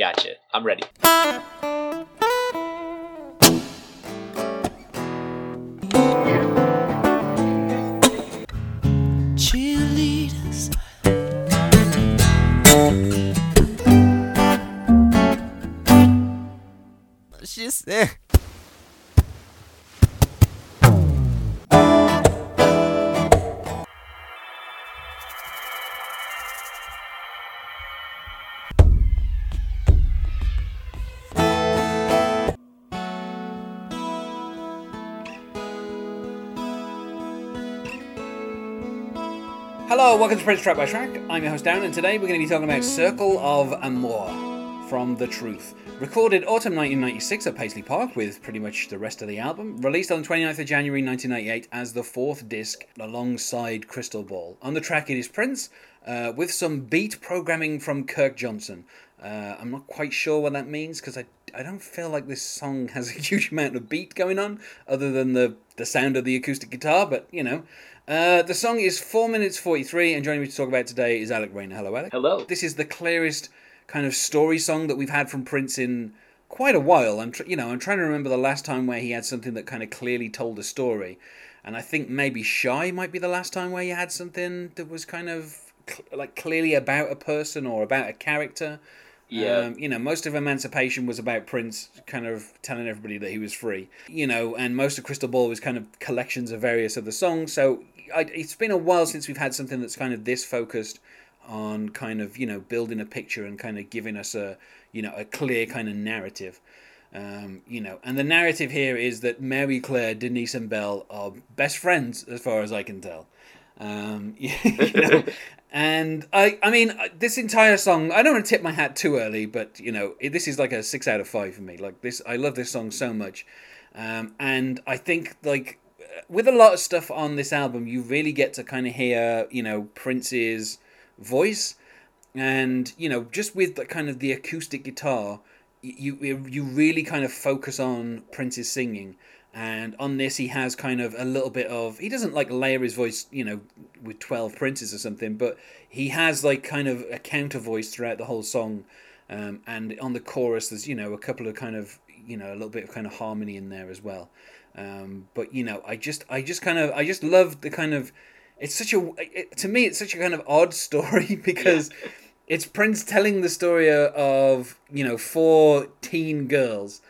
Gotcha. I'm ready. cheerleaders. She. Hello, welcome to Prince Track by Track. I'm your host Darren, and today we're going to be talking about Circle of Amour from The Truth. Recorded autumn 1996 at Paisley Park with pretty much the rest of the album. Released on 29th of January 1998 as the fourth disc alongside Crystal Ball. On the track it is Prince uh, with some beat programming from Kirk Johnson. Uh, I'm not quite sure what that means because I, I don't feel like this song has a huge amount of beat going on other than the, the sound of the acoustic guitar, but you know. Uh, the song is 4 minutes 43, and joining me to talk about today is Alec Rayner. Hello, Alec. Hello. This is the clearest kind of story song that we've had from Prince in quite a while. I'm, tr- you know, I'm trying to remember the last time where he had something that kind of clearly told a story, and I think maybe "Shy" might be the last time where he had something that was kind of cl- like clearly about a person or about a character. Yeah. Um, you know, most of Emancipation was about Prince kind of telling everybody that he was free. You know, and most of Crystal Ball was kind of collections of various other songs. So I, it's been a while since we've had something that's kind of this focused on kind of you know building a picture and kind of giving us a you know a clear kind of narrative. Um, you know, and the narrative here is that Mary Claire, Denise, and Belle are best friends, as far as I can tell. Um, you know, and I, I mean, uh, this entire song, I don't want to tip my hat too early, but you know, this is like a six out of five for me. Like this, I love this song so much, um, and I think like uh, with a lot of stuff on this album, you really get to kind of hear, you know, Prince's voice, and you know, just with the kind of the acoustic guitar, you you really kind of focus on Prince's singing. And on this, he has kind of a little bit of. He doesn't like layer his voice, you know, with 12 princes or something, but he has like kind of a counter voice throughout the whole song. Um, and on the chorus, there's, you know, a couple of kind of, you know, a little bit of kind of harmony in there as well. Um, but, you know, I just, I just kind of, I just love the kind of. It's such a. It, to me, it's such a kind of odd story because. It's Prince telling the story of you know four teen girls,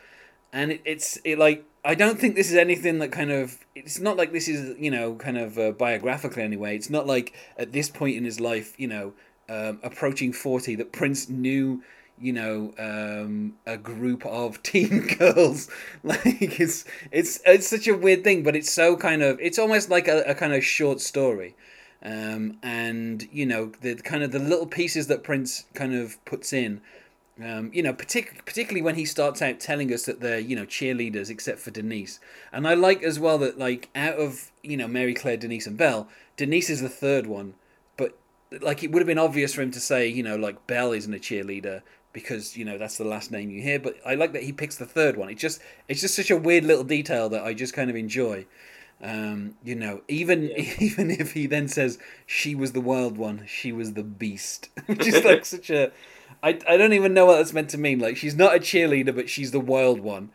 and it, it's it like I don't think this is anything that kind of. It's not like this is you know kind of uh, biographical anyway. It's not like at this point in his life, you know, um, approaching forty, that Prince knew you know um, a group of teen girls. like it's it's it's such a weird thing, but it's so kind of it's almost like a, a kind of short story. Um, and you know the kind of the little pieces that Prince kind of puts in, um, you know, partic- particularly when he starts out telling us that they're, you know, cheerleaders except for Denise. And I like as well that, like, out of, you know, Mary Claire, Denise, and Belle, Denise is the third one. But, like, it would have been obvious for him to say, you know, like, Belle isn't a cheerleader because, you know, that's the last name you hear. But I like that he picks the third one. It just, it's just such a weird little detail that I just kind of enjoy. Um, you know, even even if he then says she was the wild one, she was the beast, which is like such a I, I don't even know what that's meant to mean. Like she's not a cheerleader, but she's the wild one.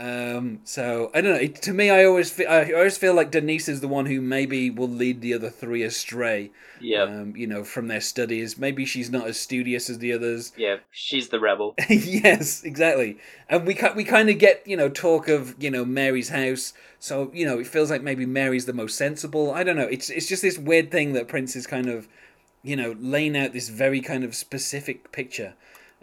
Um, so I don't know. It, to me, I always feel, I always feel like Denise is the one who maybe will lead the other three astray. Yeah. Um, you know, from their studies. Maybe she's not as studious as the others. yeah, she's the rebel. yes, exactly. And we we kind of get you know talk of you know Mary's house. So you know it feels like maybe Mary's the most sensible. I don't know. It's it's just this weird thing that Prince is kind of you know laying out this very kind of specific picture.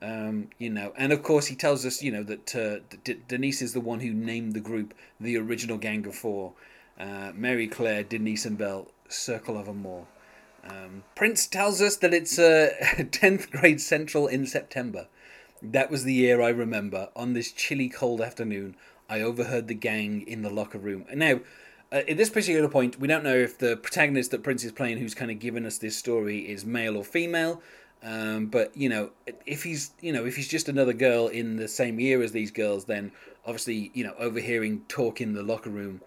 Um, you know, and of course he tells us, you know, that uh, D- Denise is the one who named the group the original Gang of Four. Uh, Mary Claire, Denise, and Belle, Circle of Amour. Um, Prince tells us that it's uh, 10th grade central in September. That was the year I remember. On this chilly, cold afternoon, I overheard the gang in the locker room. Now, uh, at this particular point, we don't know if the protagonist that Prince is playing, who's kind of given us this story, is male or female. Um, but you know, if he's you know if he's just another girl in the same year as these girls, then obviously you know overhearing talk in the locker room,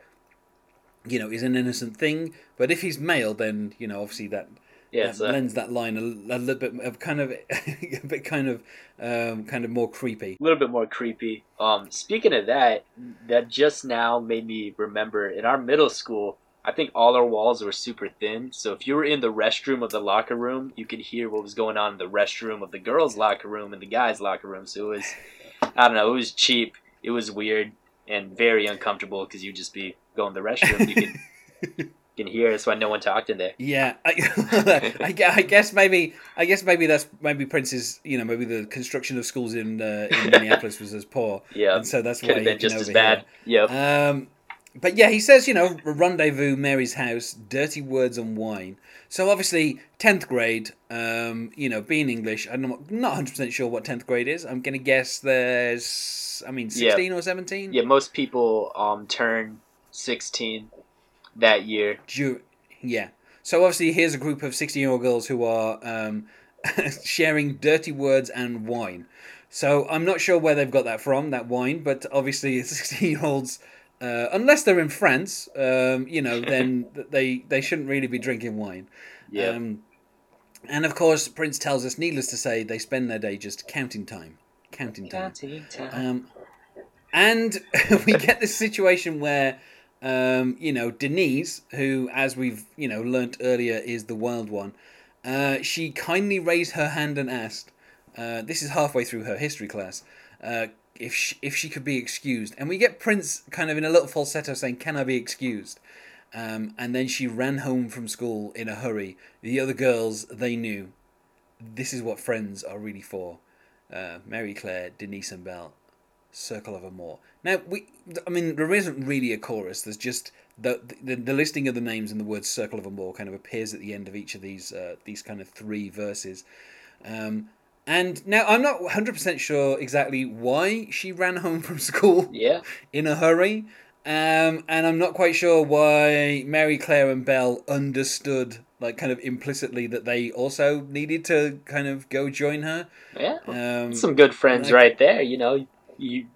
you know, is an innocent thing. But if he's male, then you know obviously that Yeah, it's lends that line a, a little bit of kind of a bit kind of um, kind of more creepy. A little bit more creepy. Um, speaking of that, that just now made me remember in our middle school, I think all our walls were super thin. So if you were in the restroom of the locker room, you could hear what was going on in the restroom of the girls' locker room and the guys' locker room. So it was, I don't know, it was cheap. It was weird and very uncomfortable because you'd just be going to the restroom. You you can hear. That's why no one talked in there. Yeah, I, I guess maybe I guess maybe that's maybe Prince's you know maybe the construction of schools in uh, in Minneapolis was as poor, Yeah, and so that's could why he been just as bad. Yep. Um, but yeah, he says, you know, rendezvous, Mary's house, dirty words and wine. So obviously, tenth grade. Um, you know, being English, I'm not hundred percent sure what tenth grade is. I'm gonna guess there's, I mean, Yeah. sixteen or seventeen. Yeah, most people um turn sixteen that year. Ju- yeah. So obviously, here's a group of sixteen-year-old girls who are um, sharing dirty words and wine. So I'm not sure where they've got that from, that wine, but obviously, sixteen-year-olds. Uh, unless they're in France, um, you know, then they they shouldn't really be drinking wine. Yeah. Um, and of course, Prince tells us, needless to say, they spend their day just counting time, counting time. Counting Um, and we get this situation where, um, you know, Denise, who, as we've you know learnt earlier, is the wild one. Uh, she kindly raised her hand and asked. Uh, this is halfway through her history class. Uh, if she, if she could be excused, and we get Prince kind of in a little falsetto saying, "Can I be excused?" Um, and then she ran home from school in a hurry. The other girls, they knew. This is what friends are really for. Uh, Mary Claire, Denise, and Belle. Circle of Amour. Now we, I mean, there isn't really a chorus. There's just the the, the listing of the names and the word Circle of Amour kind of appears at the end of each of these uh, these kind of three verses. Um, and now I'm not 100% sure exactly why she ran home from school Yeah. in a hurry. Um, and I'm not quite sure why Mary Claire and Belle understood, like, kind of implicitly, that they also needed to kind of go join her. Yeah. Um, Some good friends like- right there. You know, you.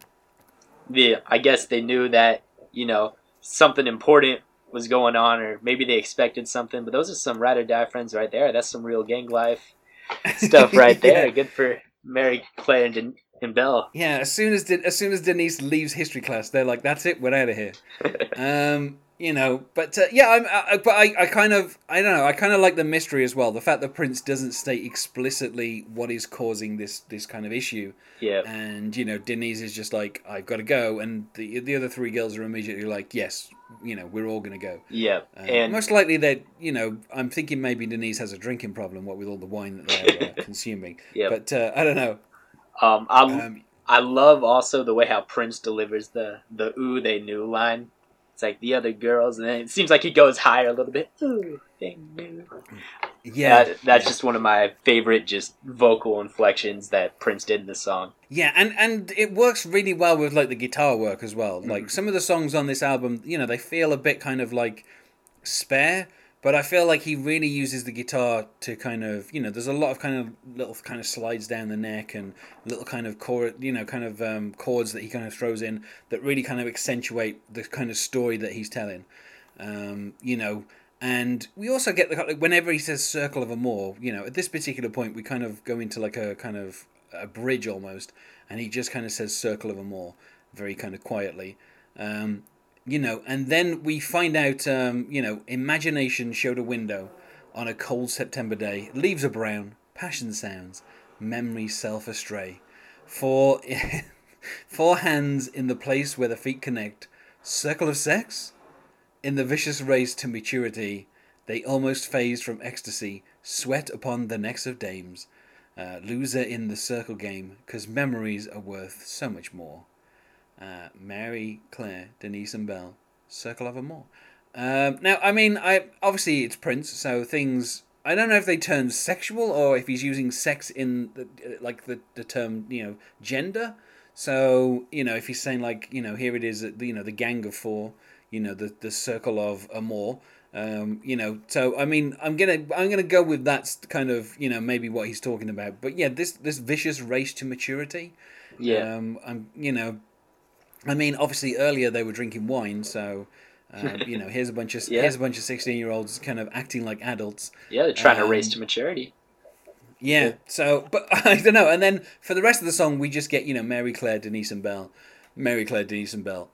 The I guess they knew that you know something important was going on, or maybe they expected something. But those are some ride or die friends right there. That's some real gang life stuff right there. Yeah. Good for Mary Claire and, Den- and Belle. Yeah, as soon as De- as soon as Denise leaves history class, they're like, "That's it, we're out of here." um, you know, but uh, yeah, I'm, I, but I, I kind of, I don't know, I kind of like the mystery as well. The fact that Prince doesn't state explicitly what is causing this this kind of issue, yeah. and you know, Denise is just like, "I've got to go," and the the other three girls are immediately like, "Yes, you know, we're all gonna go." Yeah. Uh, and most likely that you know, I'm thinking maybe Denise has a drinking problem, what with all the wine that they're uh, consuming. yeah. But uh, I don't know. um, I Um, I love also the way how Prince delivers the the "ooh they knew" line. It's like the other girls, and then it seems like he goes higher a little bit. Ooh, yeah, That- that's yeah. just one of my favorite just vocal inflections that Prince did in the song. Yeah, and and it works really well with like the guitar work as well. Like Mhm. some of the songs on this album, you know, they feel a bit kind of like spare, but I feel like he really uses the guitar to kind of, you know, there's a lot of kind of little kind of slides down the neck and little kind of chord, you know, kind of um, chords that he kind of throws in that really kind of accentuate the kind of story that he's telling. Um, you know, and we also get the like, whenever he says "circle of amour," you know, at this particular point, we kind of go into like a kind of a bridge almost, and he just kind of says "circle of amour" very kind of quietly. Um, you know, and then we find out, um, you know, imagination showed a window on a cold September day. Leaves are brown, passion sounds, memory self astray. Four, four hands in the place where the feet connect. Circle of sex? In the vicious race to maturity, they almost phased from ecstasy, sweat upon the necks of dames. Uh, loser in the circle game, 'cause memories are worth so much more. Uh, Mary, Claire, Denise, and Belle, Circle of Amour. Um, now, I mean, I obviously it's Prince, so things. I don't know if they turn sexual or if he's using sex in the, like the the term you know gender. So you know if he's saying like you know here it is you know the gang of four, you know the the circle of Amour. Um, you know, so I mean, I'm gonna I'm gonna go with that's kind of you know maybe what he's talking about. But yeah, this this vicious race to maturity. Yeah. Um, I'm you know, I mean, obviously earlier they were drinking wine, so Um, you know, here's a bunch of Yeah. here's a bunch of sixteen year olds kind of acting like adults. Yeah, they're trying to Um, race to maturity. Yeah. Yeah. So, but I don't know. And then for the rest of the song, we just get you know Mary Claire, Denise, and Belle, Mary Claire, Denise, and Belle,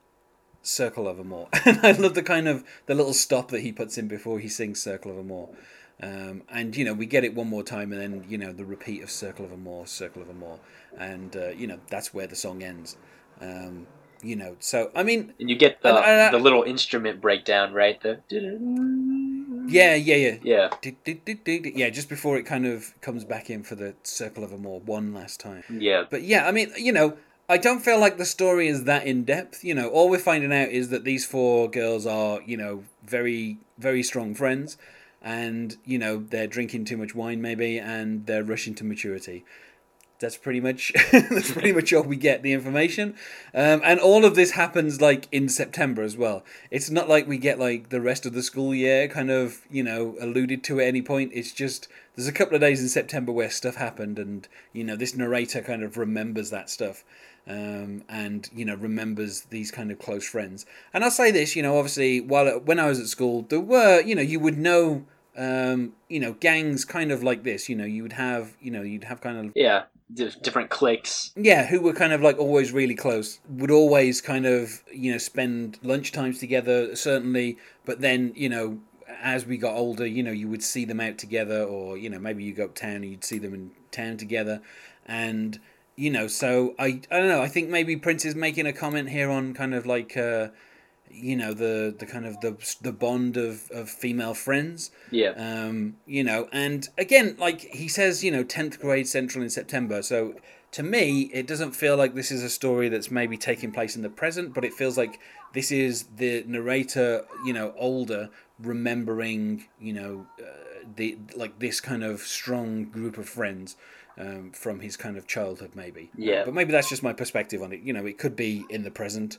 Circle of Amour. And I love the kind of the little stop that he puts in before he sings Circle of Amour. Um, and you know we get it one more time, and then you know the repeat of Circle of Amour, Circle of Amour, and uh, you know that's where the song ends. Um, you know, so I mean, And you get the And- and the little instrument breakdown, right? The yeah, yeah, yeah. yeah, Yeah, just before it kind of comes back in for the Circle of Amour one last time. yeah, But yeah, I mean, you know, I don't feel like the story is that in depth. You know, all we're finding out is that these four girls are, you know, very, very strong friends, and you know they're drinking too much wine maybe, and they're rushing to maturity. That's pretty much that's pretty much all we get the information, um, and all of this happens like in September as well. It's not like we get like the rest of the school year kind of you know alluded to at any point. It's just there's a couple of days in September where stuff happened, and you know this narrator kind of remembers that stuff um, and you know remembers these kind of close friends. And I'll say this, you know, obviously, while when I was at school, there were, you know, you would know, um, you know, gangs kind of like this. You know, you would have, you know, you'd have kind of yeah. Di- different cliques. yeah, who were kind of like always really close. Would always kind of you know spend lunch times together, certainly. But then you know. As we got older, you know, you would see them out together, or you know, maybe you go uptown and you'd see them in town together, and you know so i i don't know i think maybe prince is making a comment here on kind of like uh you know the the kind of the the bond of of female friends. Yeah, um you know and again like he says you know 10th grade central in september. So to me it doesn't feel like this is a story that's maybe taking place in the present but it feels like this is the narrator you know older remembering you know uh, the like this kind of strong group of friends um, from his kind of childhood maybe. Yeah. but maybe that's just my perspective on it. You know it could be in the present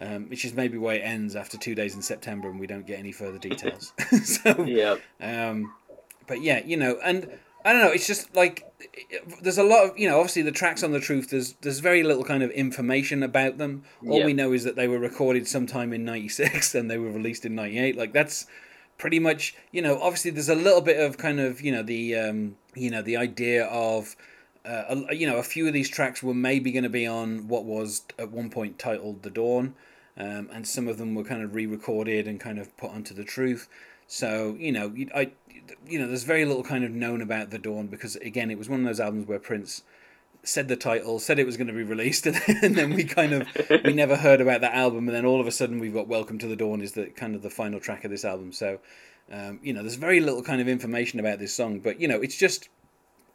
um, which is maybe why it ends after two days in September and we don't get any further details. so, yeah, um, but yeah, you know, and I don't know. It's just like there's a lot of you know. Obviously, the tracks on the truth. There's there's very little kind of information about them. All Yeah. we know is that they were recorded sometime in '96 and they were released in '98. Like that's pretty much you know. Obviously, there's a little bit of kind of you know the um, you know the idea of. Uh, you know, a few of these tracks were maybe going to be on what was at one point titled "The Dawn," um, and some of them were kind of re-recorded and kind of put onto the truth. So you know, I, you know, there's very little kind of known about the Dawn because again, it was one of those albums where Prince said the title, said it was going to be released, and then, and then we kind of we never heard about that album, and then all of a sudden we've got Welcome to the Dawn is the kind of the final track of this album. So um, you know, there's very little kind of information about this song, but you know, it's just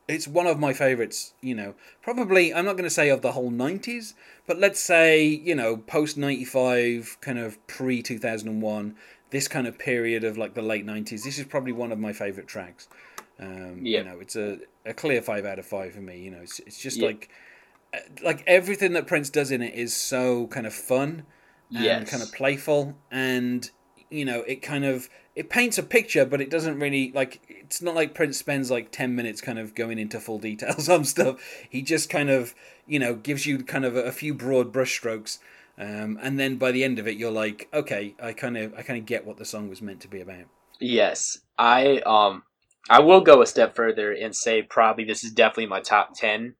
it's one of my favorites you know probably i'm not going to say of the whole 90s but let's say you know post 95 kind of pre 2001 this kind of period of like the late 90s this is probably one of my favorite tracks um Yeah. you know it's a, a clear 5 out of 5 for me you know it's, it's just Yeah. like uh, like everything that prince does in it is so kind of fun and Yes. kind of playful and you know it kind of it paints a picture but it doesn't really like it's not like prince spends like 10 minutes kind of going into full details on stuff he just kind of you know gives you kind of a, a few broad brushstrokes um, and then by the end of it you're like okay i kind of i kind of get what the song was meant to be about Yes, I um I will go a step further and say probably this is definitely my top 10.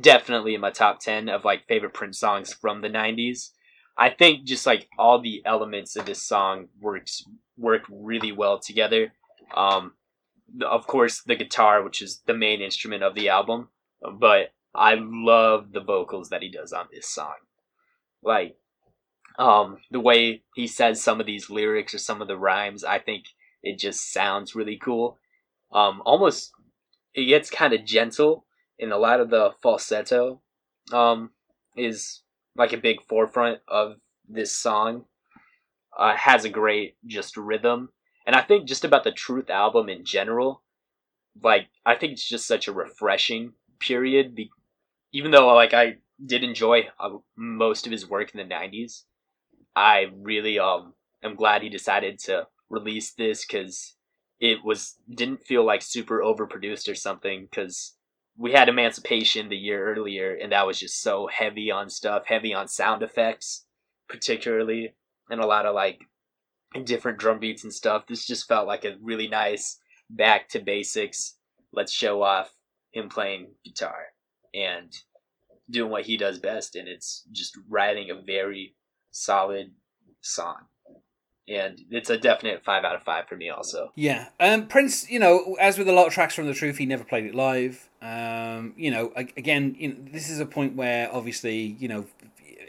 Definitely in my top 10 of like favorite Prince songs from the 90s. I think just like all the elements of this song works work really well together. Um of course the guitar which is the main instrument of the album, but I love the vocals that he does on this song. Like um the way he says some of these lyrics or some of the rhymes i think it just sounds really cool um almost it gets kind of gentle and a lot of the falsetto um is like a big forefront of this song uh has a great just rhythm. And i think just about the truth album in general like i think it's just such a refreshing period be- even though like i did enjoy uh, most of his work in the 90s I really um am glad he decided to release this because it was didn't feel like super overproduced or something because we had Emancipation the year earlier and that was just so heavy on stuff, heavy on sound effects, particularly, and a lot of like different drum beats and stuff. This just felt like a really nice back to basics. Let's show off him playing guitar and doing what he does best, and it's just writing a very solid song. And it's a definite five out of five for me, also. Yeah, um, Prince. You know, as with a lot of tracks from the Truth, he never played it live. Um, you know, again, you know, this is a point where obviously, you know,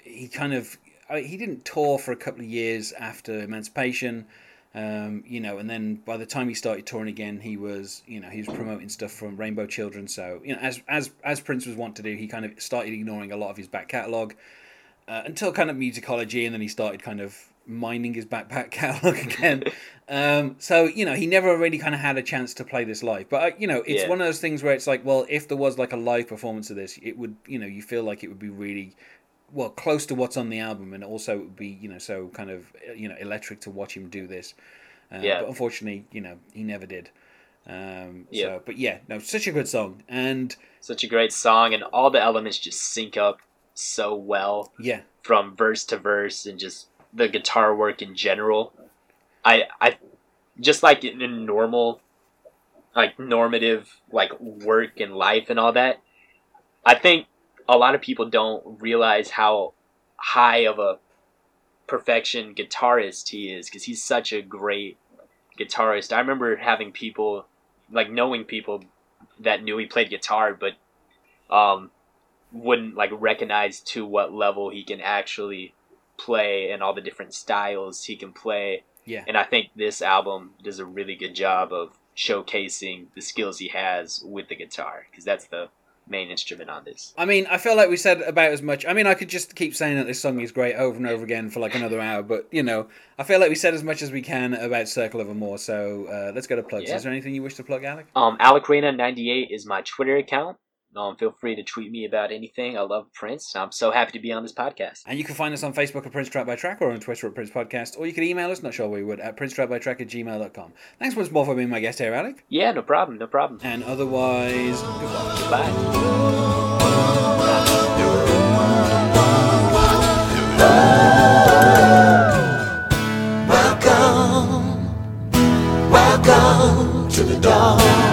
he kind of he didn't tour for a couple of years after Emancipation. Um, you know, and then by the time he started touring again, he was, you know, he was promoting stuff from Rainbow Children. So, you know, as as as Prince was wont to do, he kind of started ignoring a lot of his back catalogue uh, until kind of musicology, and then he started kind of mining his backpack catalog again. um, so you know, he never really kind of had a chance to play this live. But uh, you know, it's Yeah. one of those things where it's like, well, if there was like a live performance of this, it would, you know, you feel like it would be really well close to what's on the album, and also it would be, you know, so kind of uh, you know electric to watch him do this. Uh, Yeah. But unfortunately, you know, he never did. Um, Yeah. So, but yeah, no, such a good song, and Such a great song, and all the elements just sync up so well. yeah, from verse to verse and just the guitar work in general. I I just like in normal like normative like work and life and all that. I think a lot of people don't realize how high of a perfection guitarist he is because he's such a great guitarist. I remember having people like knowing people that knew he played guitar but um wouldn't like recognize to what level he can actually play and all the different styles he can play. Yeah. And I think this album does a really good job of showcasing the skills he has with the guitar because that's the main instrument on this. I mean, I feel like we said about as much. I mean, I could just keep saying that this song is great over and over again for like another hour, but you know, I feel like we said as much as we can about Circle of Amour. So uh, let's go to plugs. Yeah. Is there anything you wish to plug, Alec? Um, AlecRaina98 is my Twitter account. Um, feel free to tweet me about anything. I love Prince. I'm so happy to be on this podcast. And you can find us on Facebook at Prince Track by Track or on Twitter at Prince Podcast, or you can email us, not sure we would, at Prince by Track at gmail.com. Thanks once more for being my guest here, Alec. Yeah, no problem, no problem. And otherwise, goodbye. Welcome, welcome to the dawn.